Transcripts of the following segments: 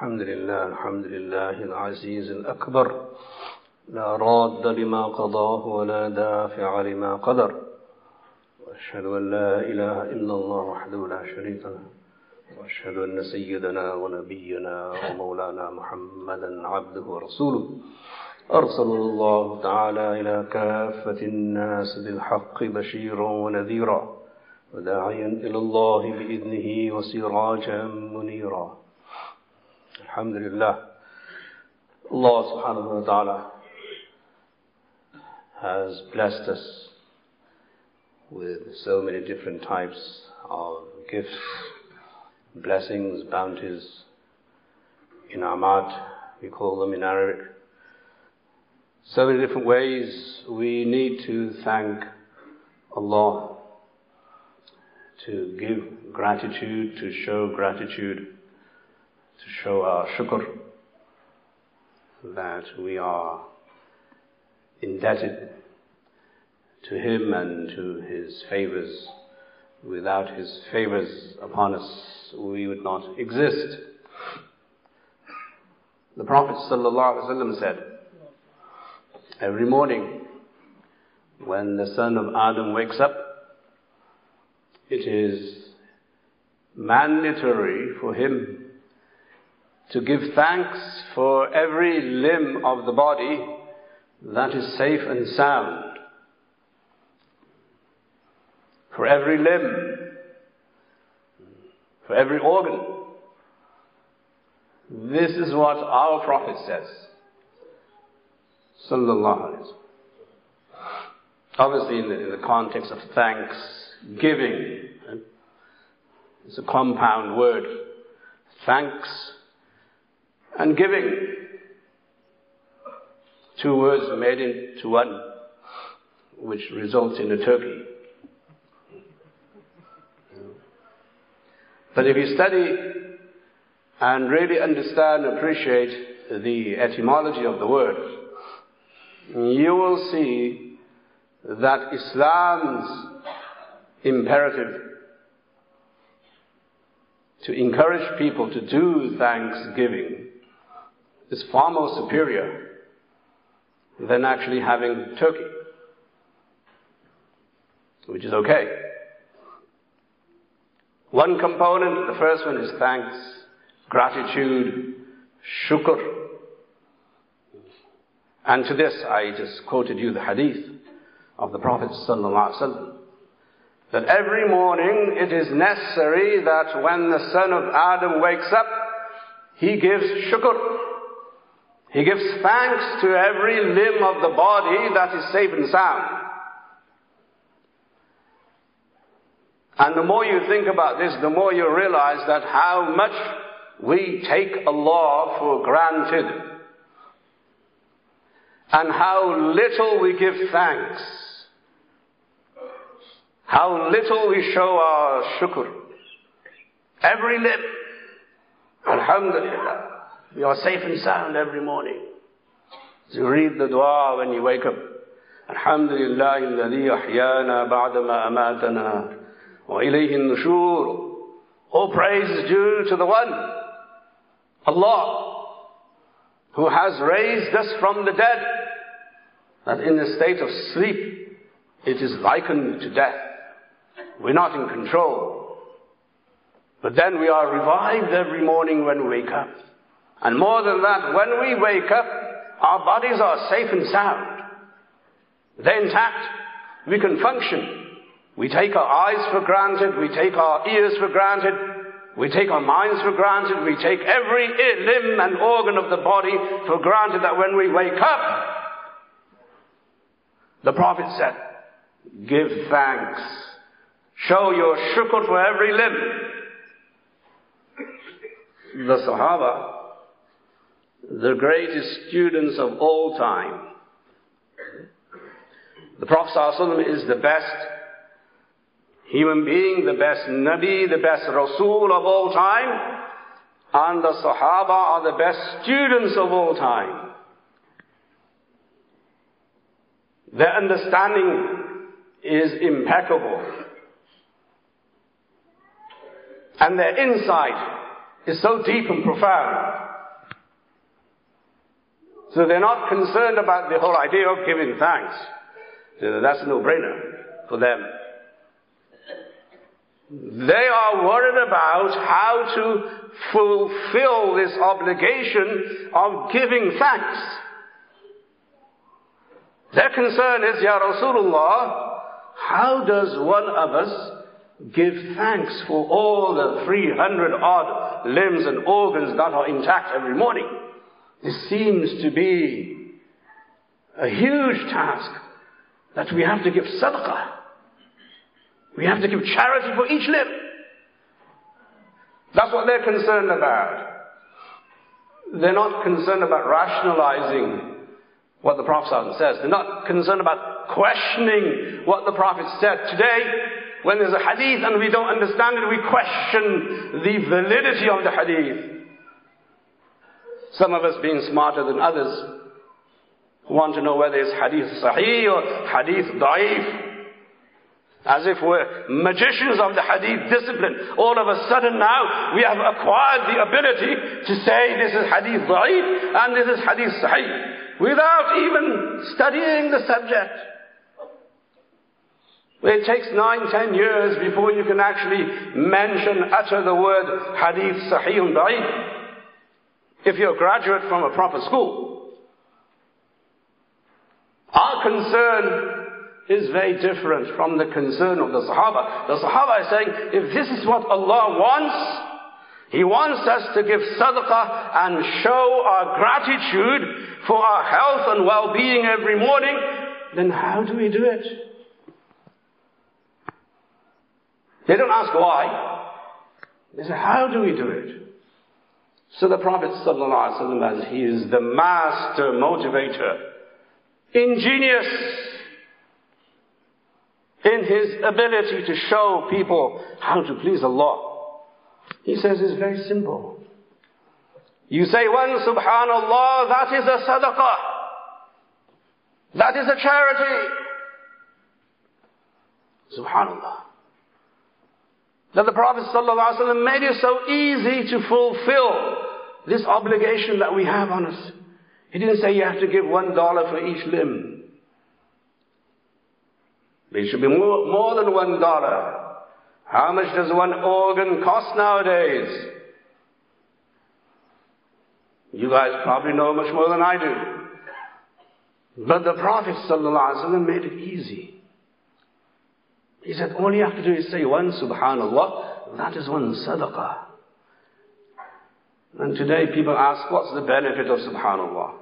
الحمد لله الحمد لله العزيز الأكبر. لا راد لما قضاه ولا دافع لما قدر. وأشهد أن لا إله إلا الله وحده لا شريك له. وأشهد أن سيدنا ونبينا ومولانا محمدا عبده ورسوله. أرسل الله تعالى إلى كافة الناس بالحق بشيرا ونذيرا. وداعيا إلى الله بإذنه وسراجا منيرا. الحمد لله Allah subhanahu wa ta'ala has blessed us with so many different types of gifts, blessings, bounties, inamat, we call them in Arabic. So many different ways we need to thank Allah, to give gratitude, to show gratitude, to show our shukr that we are indebted to Him and to His favors. Without His favors upon us, we would not exist. The Prophet ﷺ said, every morning when the son of Adam wakes up, it is mandatory for him to give thanks for every limb of the body that is safe and sound. For every limb, for every organ. This is what our Prophet says. Sallallahu Alaihi. Obviously, in the, in the context of thanksgiving, it's a compound word. Thanks and giving. Two words made into one, which results in a turkey. But if you study and really understand and appreciate the etymology of the word, you will see that Islam's imperative to encourage people to do thanksgiving is far more superior than actually having turkey, which is okay. One component, the first one is thanks, gratitude, shukr. And to this, I just quoted you the hadith of the Prophet ﷺ that every morning it is necessary that when the son of Adam wakes up, he gives shukr. He gives thanks to every limb of the body that is safe and sound. And the more you think about this, the more you realize that how much we take Allah for granted. And how little we give thanks. How little we show our shukr. Every limb. Alhamdulillah. We are safe and sound every morning. You read the dua when you wake up. Alhamdulillah الذي أحيانا بعدما أماتنا وإليه النشور. All praise is due to the one, Allah, who has raised us from the dead. That in the state of sleep, it is likened to death. We're not in control. But then we are revived every morning when we wake up. And more than that, when we wake up, our bodies are safe and sound. They're intact. We can function. We take our eyes for granted. We take our ears for granted. We take our minds for granted. We take every limb and organ of the body for granted that when we wake up, the Prophet said, give thanks. Show your shukr for every limb. The Sahaba, the greatest students of all time. The Prophet ﷺ is the best human being, the best Nabi, the best Rasul of all time, and the Sahaba are the best students of all time. Their understanding is impeccable. And their insight is so deep and profound. So they're not concerned about the whole idea of giving thanks. That's a no-brainer for them. They are worried about how to fulfill this obligation of giving thanks. Their concern is, Ya Rasulullah, how does one of us give thanks for all the 300 odd limbs and organs that are intact every morning? This seems to be a huge task that we have to give sadaqah. We have to give charity for each limb. That's what they're concerned about. They're not concerned about rationalizing what the Prophet says. They're not concerned about questioning what the Prophet said. Today, when there's a hadith and we don't understand it, we question the validity of the hadith. Some of us being smarter than others who want to know whether it's hadith sahih or hadith da'if. As if we're magicians of the hadith discipline. All of a sudden now, we have acquired the ability to say this is hadith da'if and this is hadith sahih. Without even studying the subject. It takes nine, ten years before you can actually mention, utter the word hadith sahih and da'if. If you're a graduate from a proper school. Our concern is very different from the concern of the Sahaba. The Sahaba is saying, if this is what Allah wants, He wants us to give sadaqah and show our gratitude for our health and well-being every morning, then how do we do it? They don't ask why. They say, how do we do it? So the Prophet ﷺ, as he is the master motivator, ingenious in his ability to show people how to please Allah. He says it's very simple. You say one subhanallah, that is a sadaqah. That is a charity. Subhanallah. That the Prophet made it so easy to fulfill this obligation that we have on us. He didn't say you have to give one dollar for each limb. There should be more, more than one dollar. How much does one organ cost nowadays? You guys probably know much more than I do. But the Prophet ﷺ made it easy. He said, all you have to do is say one subhanallah, that is one sadaqah. And today people ask, what's the benefit of subhanallah?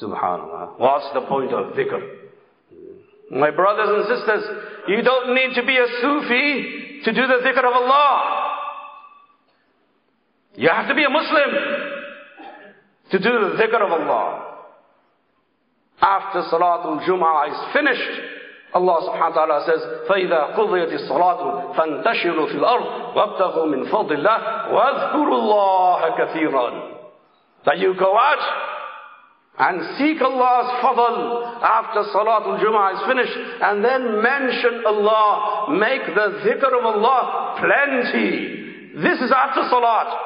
Subhanallah. What's the point of dhikr? My brothers and sisters, you don't need to be a Sufi to do the dhikr of Allah. You have to be a Muslim to do the dhikr of Allah. After Salatul Jum'ah is finished, Allah subhanahu wa ta'ala says, فَإِذَا قُضِيَتِ الصَّلَاةُ فَانْتَشِرُوا فِي الْأَرْضِ وَابْتَغُوا مِنْ فَضْلِ اللَّهِ وَاذْكُرُوا اللَّهَ كَثِيرًا That you go out and seek Allah's fadl after Salatul Jummah is finished and then mention Allah, make the dhikr of Allah plenty. This is after Salat.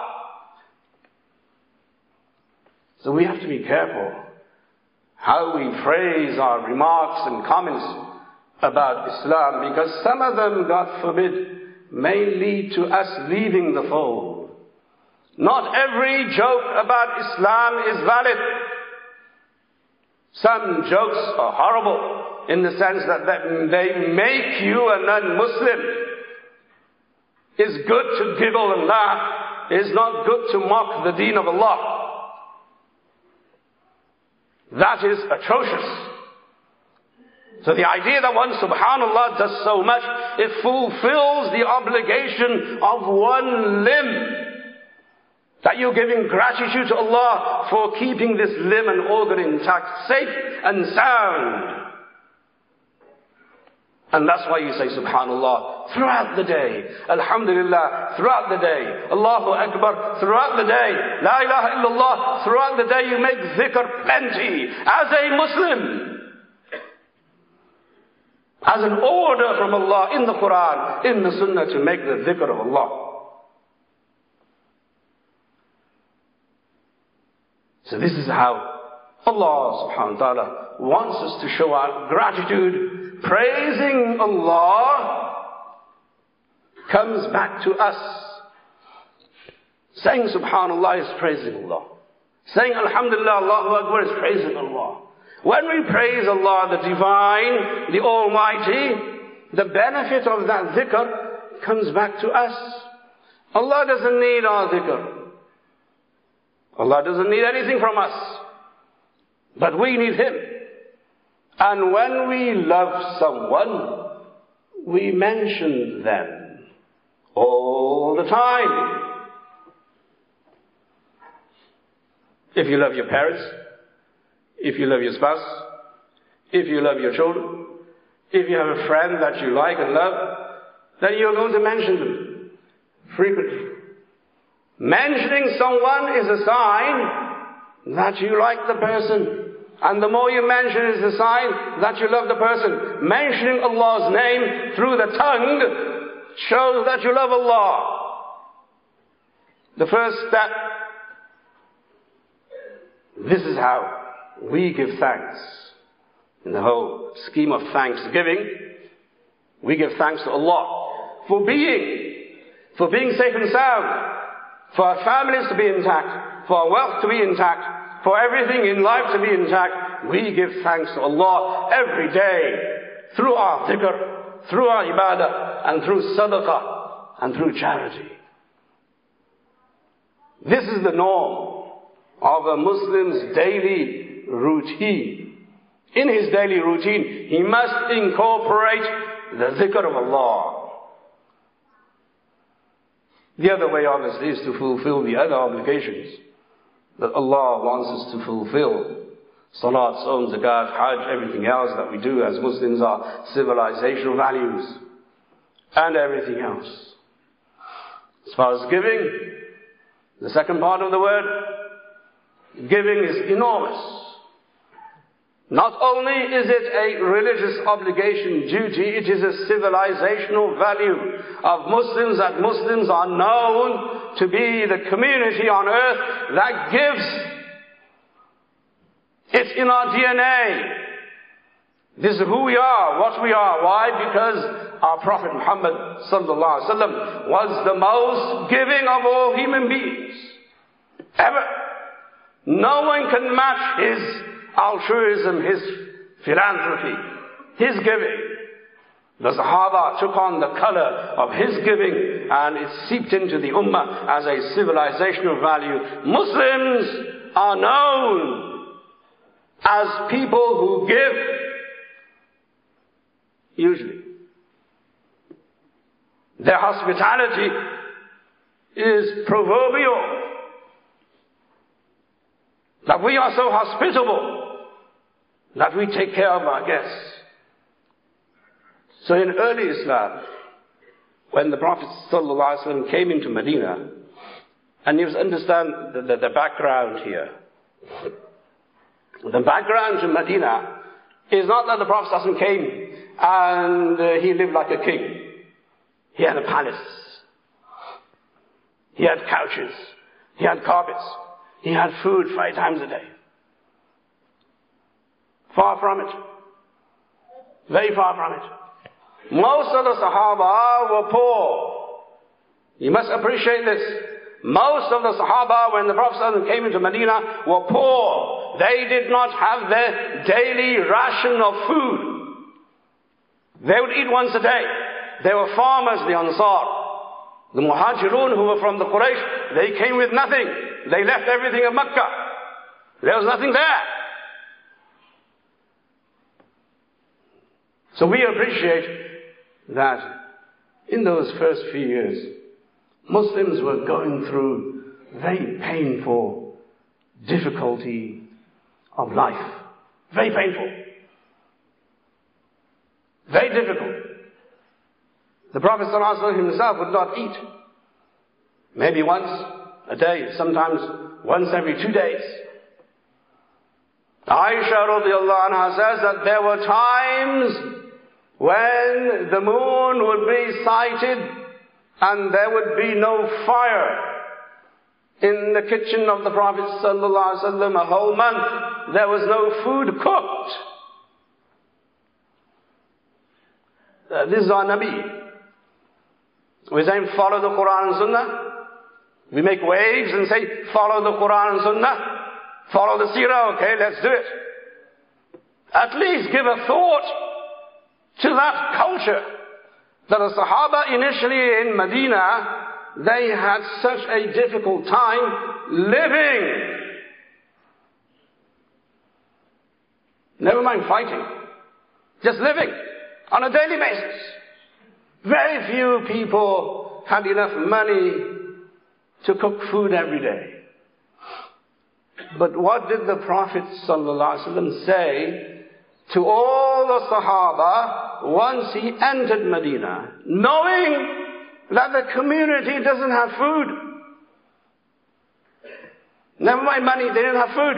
So we have to be careful how we phrase our remarks and comments about Islam because some of them, God forbid, may lead to us leaving the fold. Not every joke about Islam is valid. Some jokes are horrible in the sense that they make you a non-Muslim. It's good to giggle and laugh. It's not good to mock the deen of Allah. That is atrocious. So the idea that one, subhanallah, does so much, it fulfills the obligation of one limb. That you're giving gratitude to Allah for keeping this limb and organ intact, safe and sound. And that's why you say subhanallah throughout the day. Alhamdulillah throughout the day. Allahu Akbar throughout the day. La ilaha illallah throughout the day. You make zikr plenty as a Muslim. As an order from Allah in the Quran, in the Sunnah to make the dhikr of Allah. So this is how Allah subhanahu wa ta'ala wants us to show our gratitude. Praising Allah comes back to us. Saying subhanallah is praising Allah. Saying alhamdulillah, Allahu Akbar is praising Allah. When we praise Allah, the divine, the almighty, the benefit of that dhikr comes back to us. Allah doesn't need our dhikr. Allah doesn't need anything from us. But we need Him. And when we love someone, we mention them all the time. If you love your parents, if you love your spouse, if you love your children, if you have a friend that you like and love, then you're going to mention them frequently. Mentioning someone is a sign that you like the person. And the more you mention is a sign that you love the person. Mentioning Allah's name through the tongue shows that you love Allah. The first step, this is how we give thanks. In the whole scheme of thanksgiving, we give thanks to Allah for being, for being safe and sound, for our families to be intact, for our wealth to be intact, for everything in life to be intact, we give thanks to Allah every day through our dhikr, through our ibadah, and through sadaqah, and through charity. This is the norm of a Muslim's daily routine. In his daily routine, he must incorporate the zikr of Allah. The other way, obviously, is to fulfill the other obligations that Allah wants us to fulfill. Salat, Sawm, Zakat, Hajj, everything else that we do as Muslims are civilizational values. And everything else. As far as giving, the second part of the word, giving is enormous. Not only is it a religious obligation, duty, it is a civilizational value of Muslims that Muslims are known to be the community on earth that gives. It's in our DNA. This is who we are, what we are. Why? Because our Prophet Muhammad wasallam was the most giving of all human beings. Ever. No one can match his altruism, his philanthropy, his giving. The Sahaba took on the color of his giving and it seeped into the Ummah as a civilizational value. Muslims are known as people who give, usually. Their hospitality is proverbial. That we are so hospitable that we take care of our guests. So in early Islam, when the Prophet came into Medina, and you must understand the, the, the background here. The background to Medina is not that the Prophet ﷺ came and uh, he lived like a king. He had a palace. He had couches. He had carpets. He had food five times a day. Far from it. Very far from it. Most of the Sahaba were poor. You must appreciate this. Most of the Sahaba, when the Prophet came into Medina, were poor. They did not have their daily ration of food. They would eat once a day. They were farmers, the Ansar. The Muhajirun who were from the Quraysh, they came with nothing. They left everything in Mecca. There was nothing there. So we appreciate that in those first few years, Muslims were going through very painful difficulty of life. Very painful. Very difficult. The Prophet ﷺ himself would not eat. Maybe once a day, sometimes once every two days. Aisha radiallahu anha says that there were times when the moon would be sighted and there would be no fire In the kitchen of the Prophet ﷺ a whole month, there was no food cooked. Uh, this is our Nabi. We say follow the Quran and Sunnah. We make waves and say follow the Quran and Sunnah. Follow the Seerah, okay, let's do it. At least give a thought to that culture. That the Sahaba initially in Medina, they had such a difficult time living. Never mind fighting. Just living on a daily basis. Very few people had enough money to cook food every day. But what did the Prophet ﷺ say to all the Sahaba once he entered Medina, knowing that the community doesn't have food? Never mind money, they didn't have food.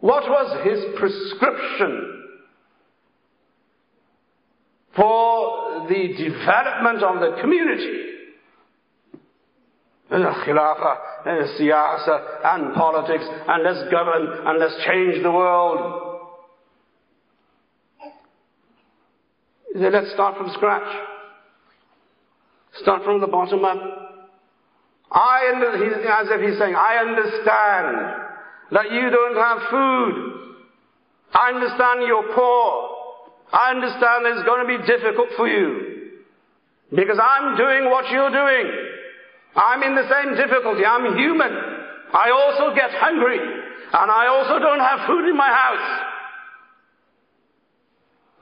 What was his prescription for the development of the community. Khilafah, siyasa, and politics, and let's govern, and let's change the world. He said, let's start from scratch. Start from the bottom up. I, as if he's saying, I understand that you don't have food. I understand you're poor. I understand it's going to be difficult for you. Because I'm doing what you're doing. I'm in the same difficulty. I'm human. I also get hungry. And I also don't have food in my house.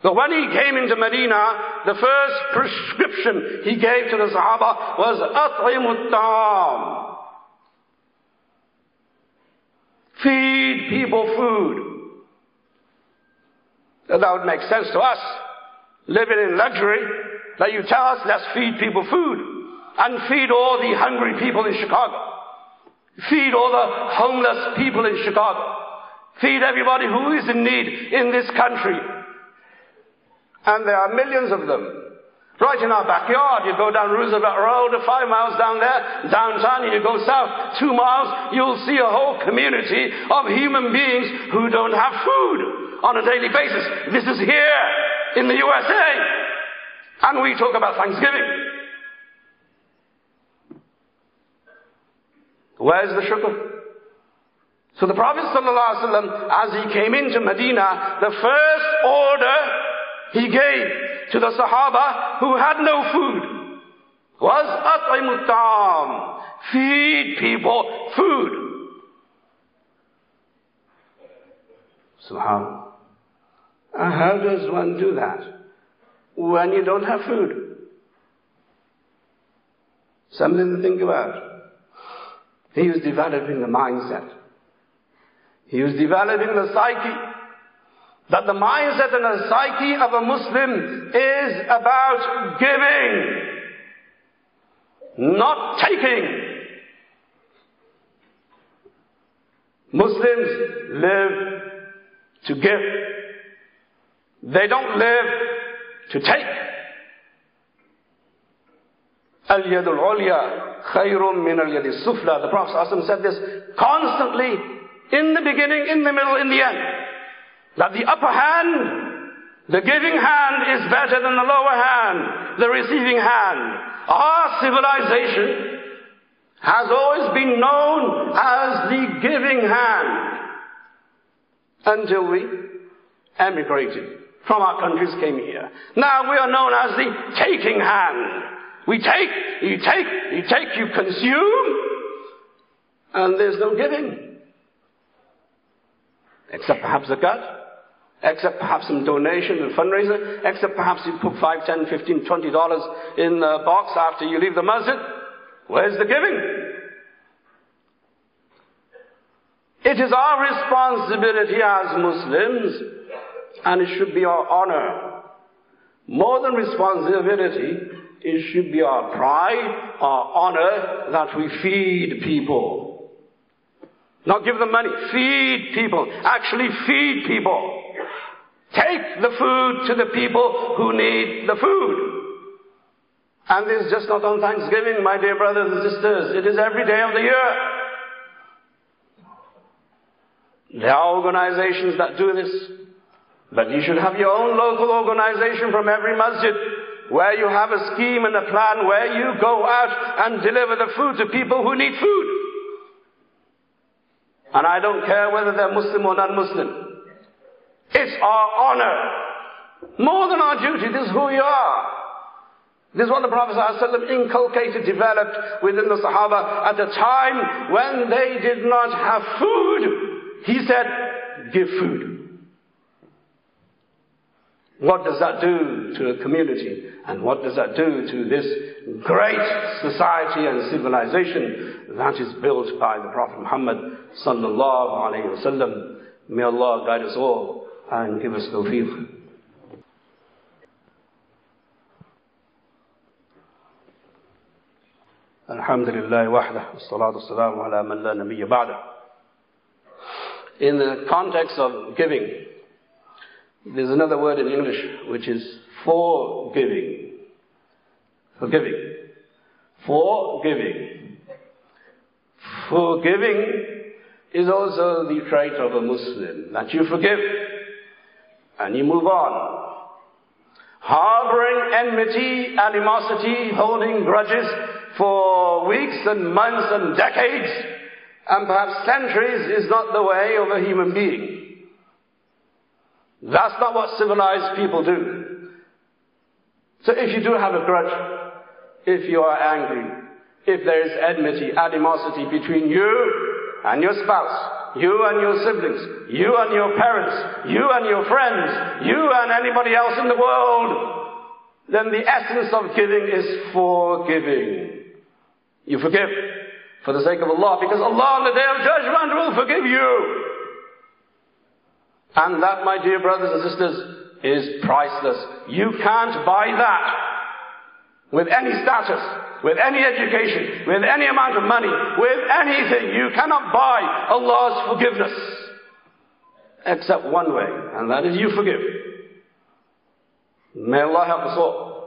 But when he came into Medina, the first prescription he gave to the Sahaba was At'imut Feed people food. That would make sense to us, living in luxury, that you tell us, let's feed people food. And feed all the hungry people in Chicago. Feed all the homeless people in Chicago. Feed everybody who is in need in this country. And there are millions of them. Right in our backyard, you go down Roosevelt Road, five miles down there, downtown, and you go south two miles, you'll see a whole community of human beings who don't have food on a daily basis. This is here in the USA. And we talk about Thanksgiving. Where's the shukr? So the Prophet ﷺ, as he came into Medina, the first order he gave to the Sahaba who had no food was at'imutam. Feed people food. Subhanallah. How does one do that? When you don't have food. Something to think about. He was developing the mindset. He was developing the psyche. That the mindset and the psyche of a Muslim is about giving, not taking. Muslims live to give. They don't live to take. Al-Yadul Ulya khayrun min al-yad sufla The Prophet said this constantly, in the beginning, in the middle, in the end. That the upper hand, the giving hand is better than the lower hand, the receiving hand. Our civilization has always been known as the giving hand until we emigrated from our countries came here. Now we are known as the taking hand. We take, you take, you take, you consume, and there's no giving. Except perhaps a cut. Except perhaps some donation and fundraiser. Except perhaps you put 5, 10, 15, 20 dollars in the box after you leave the masjid. Where's the giving? It is our responsibility as Muslims and it should be our honor. More than responsibility, it should be our pride, our honor that we feed people. Not give them money, feed people. Actually feed people. Take the food to the people who need the food. And this is just not on Thanksgiving, my dear brothers and sisters. It is every day of the year. There are organizations that do this. But you should have your own local organization from every masjid where you have a scheme and a plan where you go out and deliver the food to people who need food. And I don't care whether they're Muslim or non-Muslim. It's our honor. More than our duty, this is who we are. This is what the Prophet ﷺ inculcated, developed within the Sahaba at a time when they did not have food. He said, give food. What does that do to a community? And what does that do to this great society and civilization that is built by the Prophet Muhammad sallallahu alayhi wasallam? May Allah guide us all and give us tawfiq. الحمد لله وحده والصلاة والسلام على من لا نبي بعده. In the context of giving, there's another word in English which is forgiving. Forgiving. Forgiving. Forgiving is also the trait of a Muslim, that you forgive and you move on. Harboring enmity, animosity, holding grudges for weeks and months and decades and perhaps centuries is not the way of a human being. That's not what civilized people do. So if you do have a grudge, if you are angry, if there is enmity, animosity between you and your spouse, you and your siblings, you and your parents, you and your friends, you and anybody else in the world, then the essence of giving is forgiving. You forgive for the sake of Allah, because Allah on the day of judgment will forgive you. And that, my dear brothers and sisters, is priceless. You can't buy that with any status, with any education, with any amount of money, with anything. You cannot buy Allah's forgiveness. Except one way, and that is you forgive. May Allah help us all.